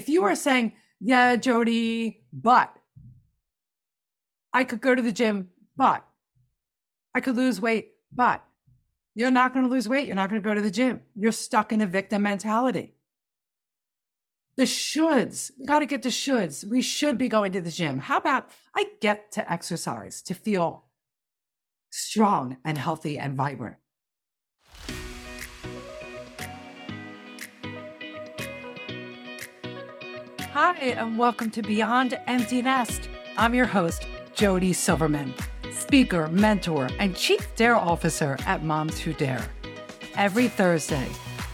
If you are saying, yeah, Jody, but I could go to the gym, but I could lose weight, but you're not going to lose weight. You're not going to go to the gym. You're stuck in a victim mentality. The shoulds, got to get the shoulds. We should be going to the gym. How about I get to exercise to feel strong and healthy and vibrant? Hi, and welcome to Beyond Empty Nest. I'm your host, Jody Silverman, speaker, mentor, and chief dare officer at Moms Who Dare. Every Thursday,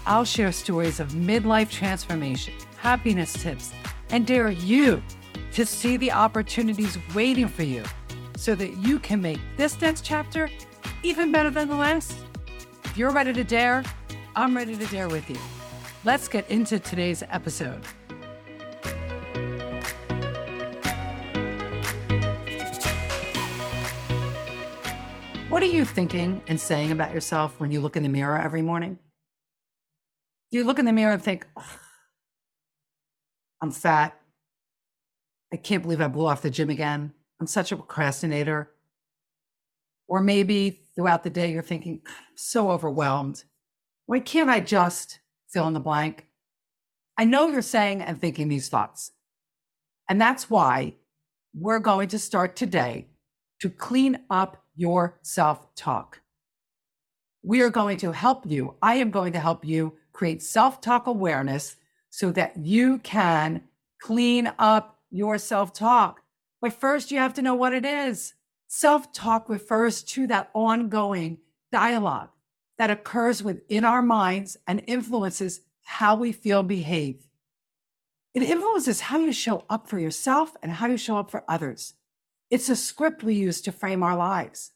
I'll share stories of midlife transformation, happiness tips, and dare you to see the opportunities waiting for you so that you can make this next chapter even better than the last. If you're ready to dare, I'm ready to dare with you. Let's get into today's episode. What are you thinking and saying about yourself when you look in the mirror every morning? You look in the mirror and think, I'm fat. I can't believe I blew off the gym again. I'm such a procrastinator. Or maybe throughout the day, you're thinking, so overwhelmed. Why can't I just fill in the blank? I know you're saying and thinking these thoughts. And that's why we're going to start today to clean up your self talk. We are going to help you. I am going to help you create self talk awareness so that you can clean up your self talk. But first, you have to know what it is. Self talk refers to that ongoing dialogue that occurs within our minds and influences how we feel behave. It influences how you show up for yourself and how you show up for others. It's a script we use to frame our lives.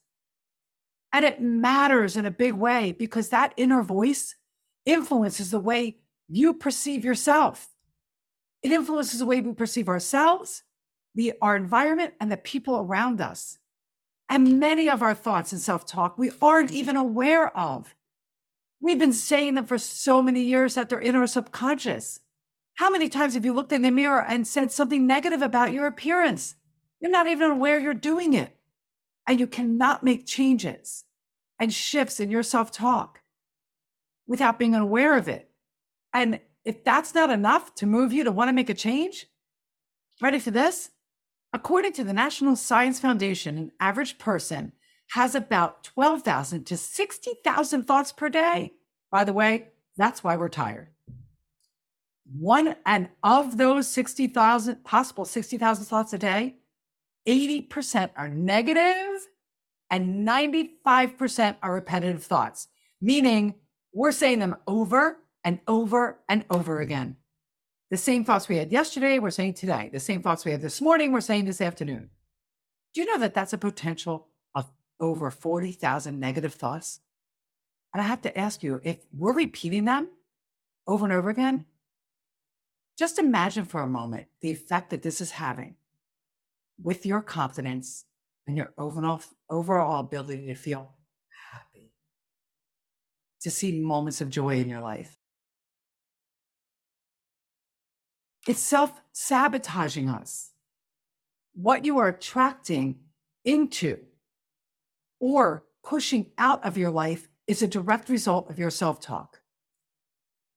And it matters in a big way because that inner voice influences the way you perceive yourself. It influences the way we perceive ourselves, the, our environment, and the people around us. And many of our thoughts and self talk we aren't even aware of. We've been saying them for so many years that they're in our subconscious. How many times have you looked in the mirror and said something negative about your appearance? You're not even aware you're doing it. And you cannot make changes and shifts in your self talk without being aware of it. And if that's not enough to move you to want to make a change, ready for this? According to the National Science Foundation, an average person has about 12,000 to 60,000 thoughts per day. By the way, that's why we're tired. One and of those 60,000 possible 60,000 thoughts a day, 80% are negative and 95% are repetitive thoughts, meaning we're saying them over and over and over mm. again. The same thoughts we had yesterday, we're saying today. The same thoughts we had this morning, we're saying this afternoon. Do you know that that's a potential of over 40,000 negative thoughts? And I have to ask you if we're repeating them over and over again, just imagine for a moment the effect that this is having with your confidence and your overall, overall ability to feel happy, to see moments of joy in your life. It's self sabotaging us. What you are attracting into or pushing out of your life is a direct result of your self talk.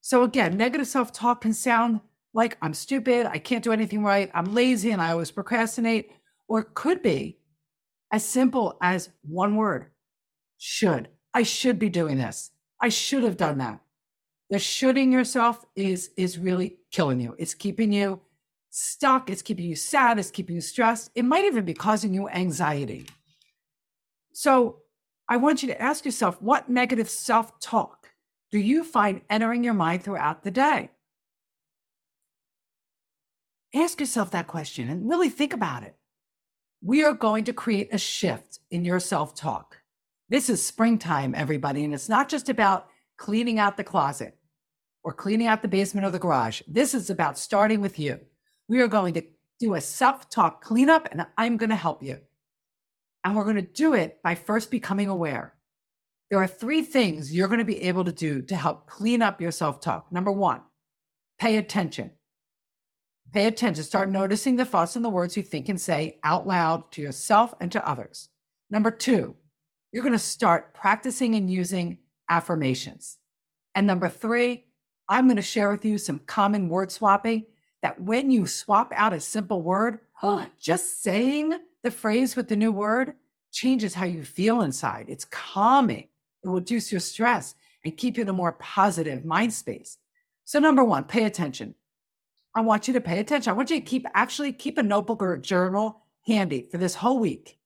So, again, negative self talk can sound like I'm stupid, I can't do anything right, I'm lazy, and I always procrastinate, or it could be as simple as one word should. I should be doing this. I should have done that. The shoulding yourself is is really killing you. It's keeping you stuck, it's keeping you sad, it's keeping you stressed. It might even be causing you anxiety. So, I want you to ask yourself what negative self-talk do you find entering your mind throughout the day? Ask yourself that question and really think about it we are going to create a shift in your self talk. This is springtime, everybody. And it's not just about cleaning out the closet or cleaning out the basement or the garage. This is about starting with you. We are going to do a self talk cleanup, and I'm going to help you. And we're going to do it by first becoming aware. There are three things you're going to be able to do to help clean up your self talk. Number one, pay attention. Pay attention. Start noticing the thoughts and the words you think and say out loud to yourself and to others. Number two, you're going to start practicing and using affirmations. And number three, I'm going to share with you some common word swapping that when you swap out a simple word, just saying the phrase with the new word changes how you feel inside. It's calming. It will reduce your stress and keep you in a more positive mind space. So number one, pay attention. I want you to pay attention. I want you to keep actually keep a notebook or a journal handy for this whole week.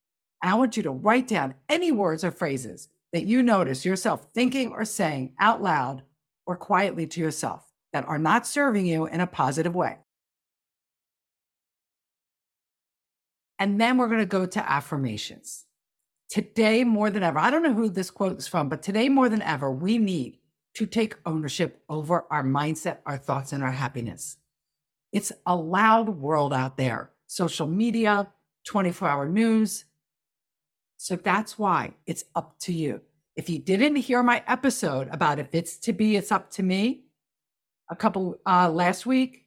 I want you to write down any words or phrases that you notice yourself thinking or saying out loud or quietly to yourself that are not serving you in a positive way. And then we're going to go to affirmations. Today, more than ever, I don't know who this quote is from, but today, more than ever, we need to take ownership over our mindset, our thoughts, and our happiness. It's a loud world out there social media, 24 hour news. So that's why it's up to you. If you didn't hear my episode about if it's to be, it's up to me a couple uh, last week,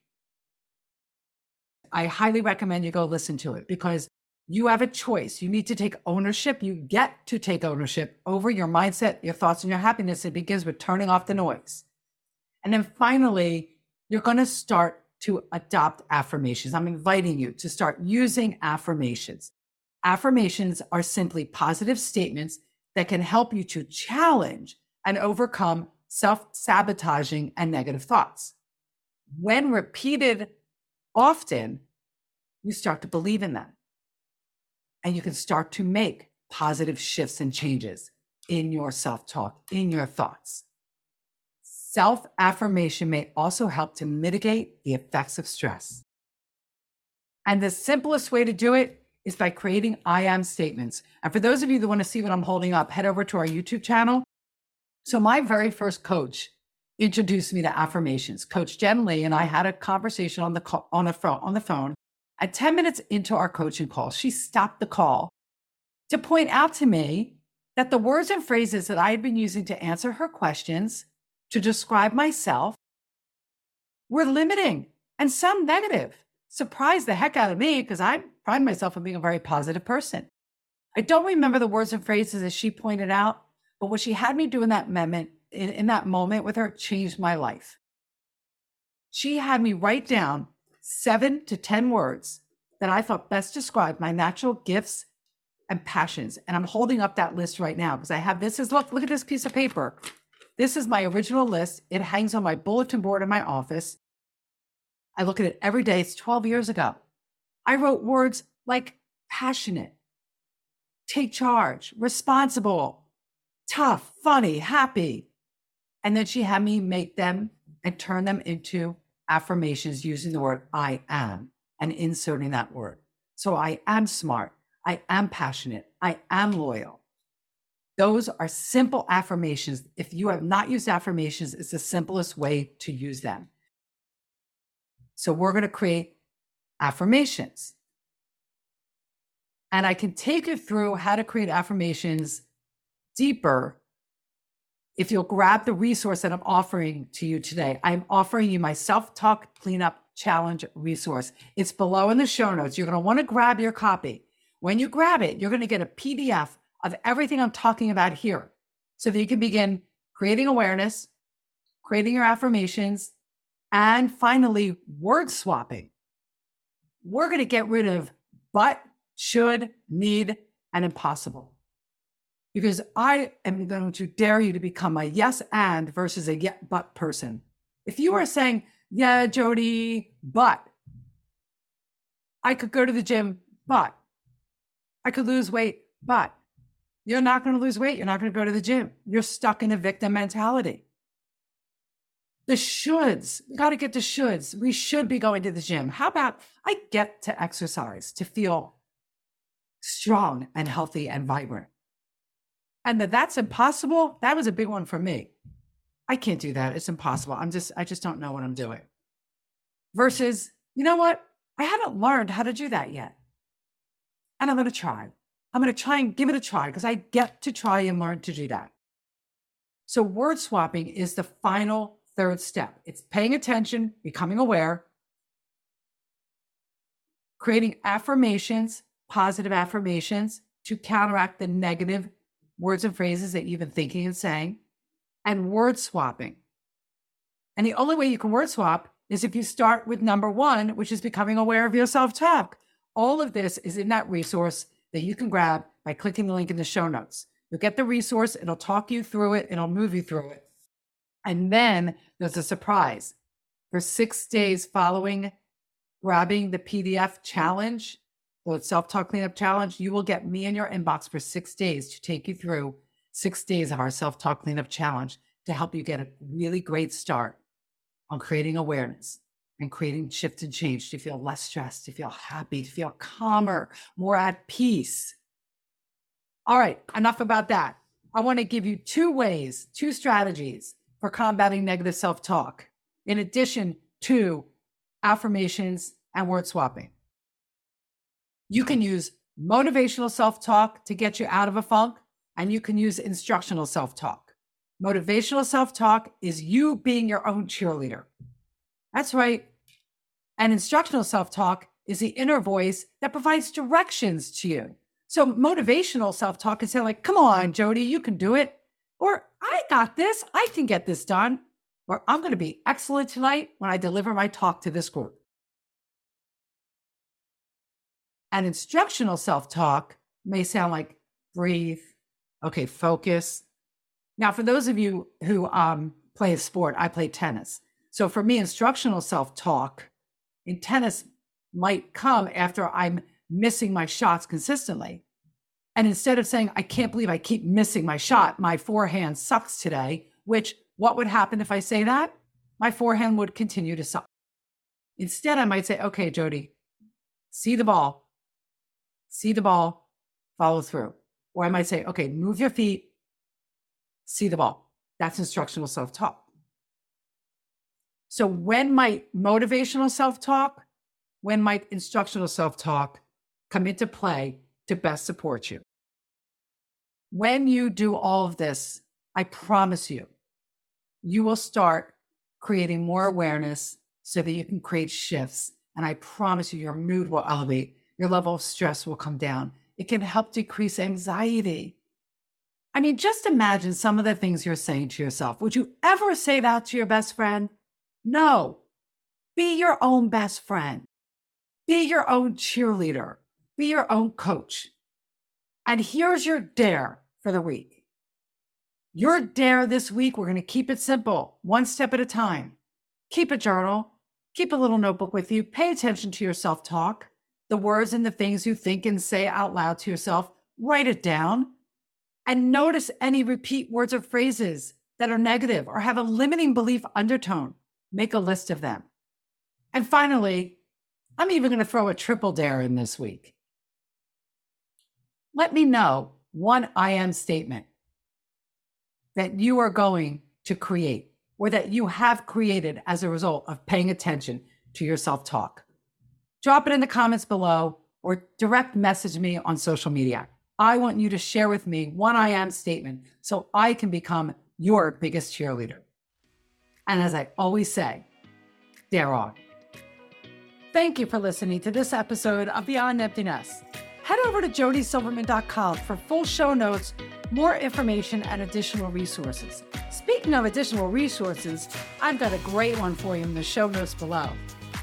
I highly recommend you go listen to it because you have a choice. You need to take ownership. You get to take ownership over your mindset, your thoughts, and your happiness. It begins with turning off the noise. And then finally, you're going to start to adopt affirmations. I'm inviting you to start using affirmations. Affirmations are simply positive statements that can help you to challenge and overcome self sabotaging and negative thoughts. When repeated often, you start to believe in them and you can start to make positive shifts and changes in your self talk, in your thoughts. Self affirmation may also help to mitigate the effects of stress. And the simplest way to do it is by creating I am statements. And for those of you that want to see what I'm holding up, head over to our YouTube channel. So, my very first coach introduced me to affirmations. Coach Jen Lee and I had a conversation on the call, on the phone on the phone. At 10 minutes into our coaching call, she stopped the call to point out to me that the words and phrases that I had been using to answer her questions to describe myself were limiting and some negative. Surprised the heck out of me because I pride myself on being a very positive person. I don't remember the words and phrases as she pointed out, but what she had me do in that moment, in, in that moment with her, changed my life. She had me write down seven to 10 words that I thought best described my natural gifts and passions. And I'm holding up that list right now because I have this is look, look at this piece of paper. This is my original list. It hangs on my bulletin board in my office. I look at it every day. It's 12 years ago. I wrote words like passionate, take charge, responsible, tough, funny, happy. And then she had me make them and turn them into affirmations using the word I am and inserting that word. So I am smart. I am passionate. I am loyal. Those are simple affirmations. If you have not used affirmations, it's the simplest way to use them. So we're going to create affirmations. And I can take you through how to create affirmations deeper if you'll grab the resource that I'm offering to you today. I'm offering you my self talk cleanup challenge resource. It's below in the show notes. You're going to want to grab your copy. When you grab it, you're going to get a PDF of everything I'm talking about here so that you can begin creating awareness, creating your affirmations, and finally, word swapping. We're going to get rid of but, should, need, and impossible. Because I am going to dare you to become a yes and versus a yet but person. If you are saying, yeah, Jody, but I could go to the gym, but I could lose weight, but you're not going to lose weight. You're not going to go to the gym. You're stuck in a victim mentality. The shoulds, got to get the shoulds. We should be going to the gym. How about I get to exercise to feel strong and healthy and vibrant? And that that's impossible. That was a big one for me. I can't do that. It's impossible. I'm just, I just don't know what I'm doing. Versus, you know what? I haven't learned how to do that yet. And I'm going to try. I'm going to try and give it a try because I get to try and learn to do that. So, word swapping is the final third step. It's paying attention, becoming aware, creating affirmations, positive affirmations to counteract the negative words and phrases that you've been thinking and saying, and word swapping. And the only way you can word swap is if you start with number one, which is becoming aware of your self talk. All of this is in that resource that you can grab by clicking the link in the show notes. You'll get the resource, it'll talk you through it, it'll move you through it. And then there's a surprise. For six days following grabbing the PDF challenge, the self talk cleanup challenge, you will get me in your inbox for six days to take you through six days of our self talk cleanup challenge to help you get a really great start on creating awareness and creating shift and change to feel less stressed, to feel happy, to feel calmer, more at peace. All right, enough about that. I want to give you two ways, two strategies for combating negative self talk, in addition to affirmations and word swapping. You can use motivational self talk to get you out of a funk, and you can use instructional self talk. Motivational self talk is you being your own cheerleader. That's right. And instructional self talk is the inner voice that provides directions to you. So motivational self talk is saying, like, come on, Jody, you can do it. Or I got this. I can get this done. Or I'm going to be excellent tonight when I deliver my talk to this group. And instructional self talk may sound like breathe, okay, focus. Now, for those of you who um, play a sport, I play tennis. So for me, instructional self talk in tennis might come after I'm missing my shots consistently. And instead of saying, I can't believe I keep missing my shot, my forehand sucks today, which what would happen if I say that? My forehand would continue to suck. Instead, I might say, okay, Jody, see the ball, see the ball, follow through. Or I might say, okay, move your feet, see the ball. That's instructional self talk. So, when might motivational self talk, when might instructional self talk come into play to best support you? When you do all of this, I promise you, you will start creating more awareness so that you can create shifts. And I promise you, your mood will elevate, your level of stress will come down. It can help decrease anxiety. I mean, just imagine some of the things you're saying to yourself. Would you ever say that to your best friend? No. Be your own best friend. Be your own cheerleader. Be your own coach. And here's your dare for the week. Your dare this week, we're going to keep it simple, one step at a time. Keep a journal, keep a little notebook with you, pay attention to your self talk, the words and the things you think and say out loud to yourself, write it down, and notice any repeat words or phrases that are negative or have a limiting belief undertone. Make a list of them. And finally, I'm even going to throw a triple dare in this week. Let me know one I am statement that you are going to create or that you have created as a result of paying attention to your self talk. Drop it in the comments below or direct message me on social media. I want you to share with me one I am statement so I can become your biggest cheerleader. And as I always say, dare on. Thank you for listening to this episode of Beyond Empty Nest. Head over to jodysilverman.com for full show notes, more information, and additional resources. Speaking of additional resources, I've got a great one for you in the show notes below.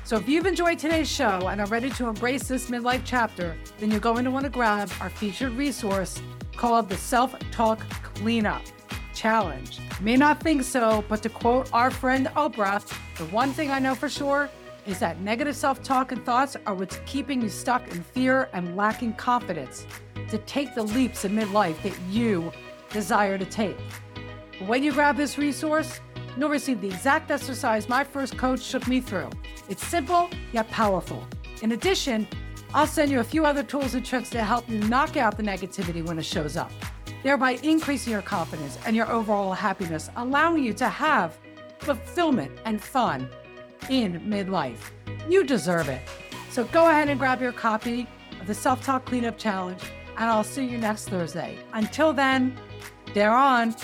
So if you've enjoyed today's show and are ready to embrace this midlife chapter, then you're going to want to grab our featured resource called the Self Talk Cleanup Challenge. May not think so, but to quote our friend Oprah, the one thing I know for sure is that negative self talk and thoughts are what's keeping you stuck in fear and lacking confidence to take the leaps in midlife that you desire to take. When you grab this resource, you'll receive the exact exercise my first coach took me through. It's simple yet powerful. In addition, I'll send you a few other tools and tricks to help you knock out the negativity when it shows up, thereby increasing your confidence and your overall happiness, allowing you to have fulfillment and fun in midlife. You deserve it. So go ahead and grab your copy of the Self Talk Cleanup Challenge, and I'll see you next Thursday. Until then, dare on.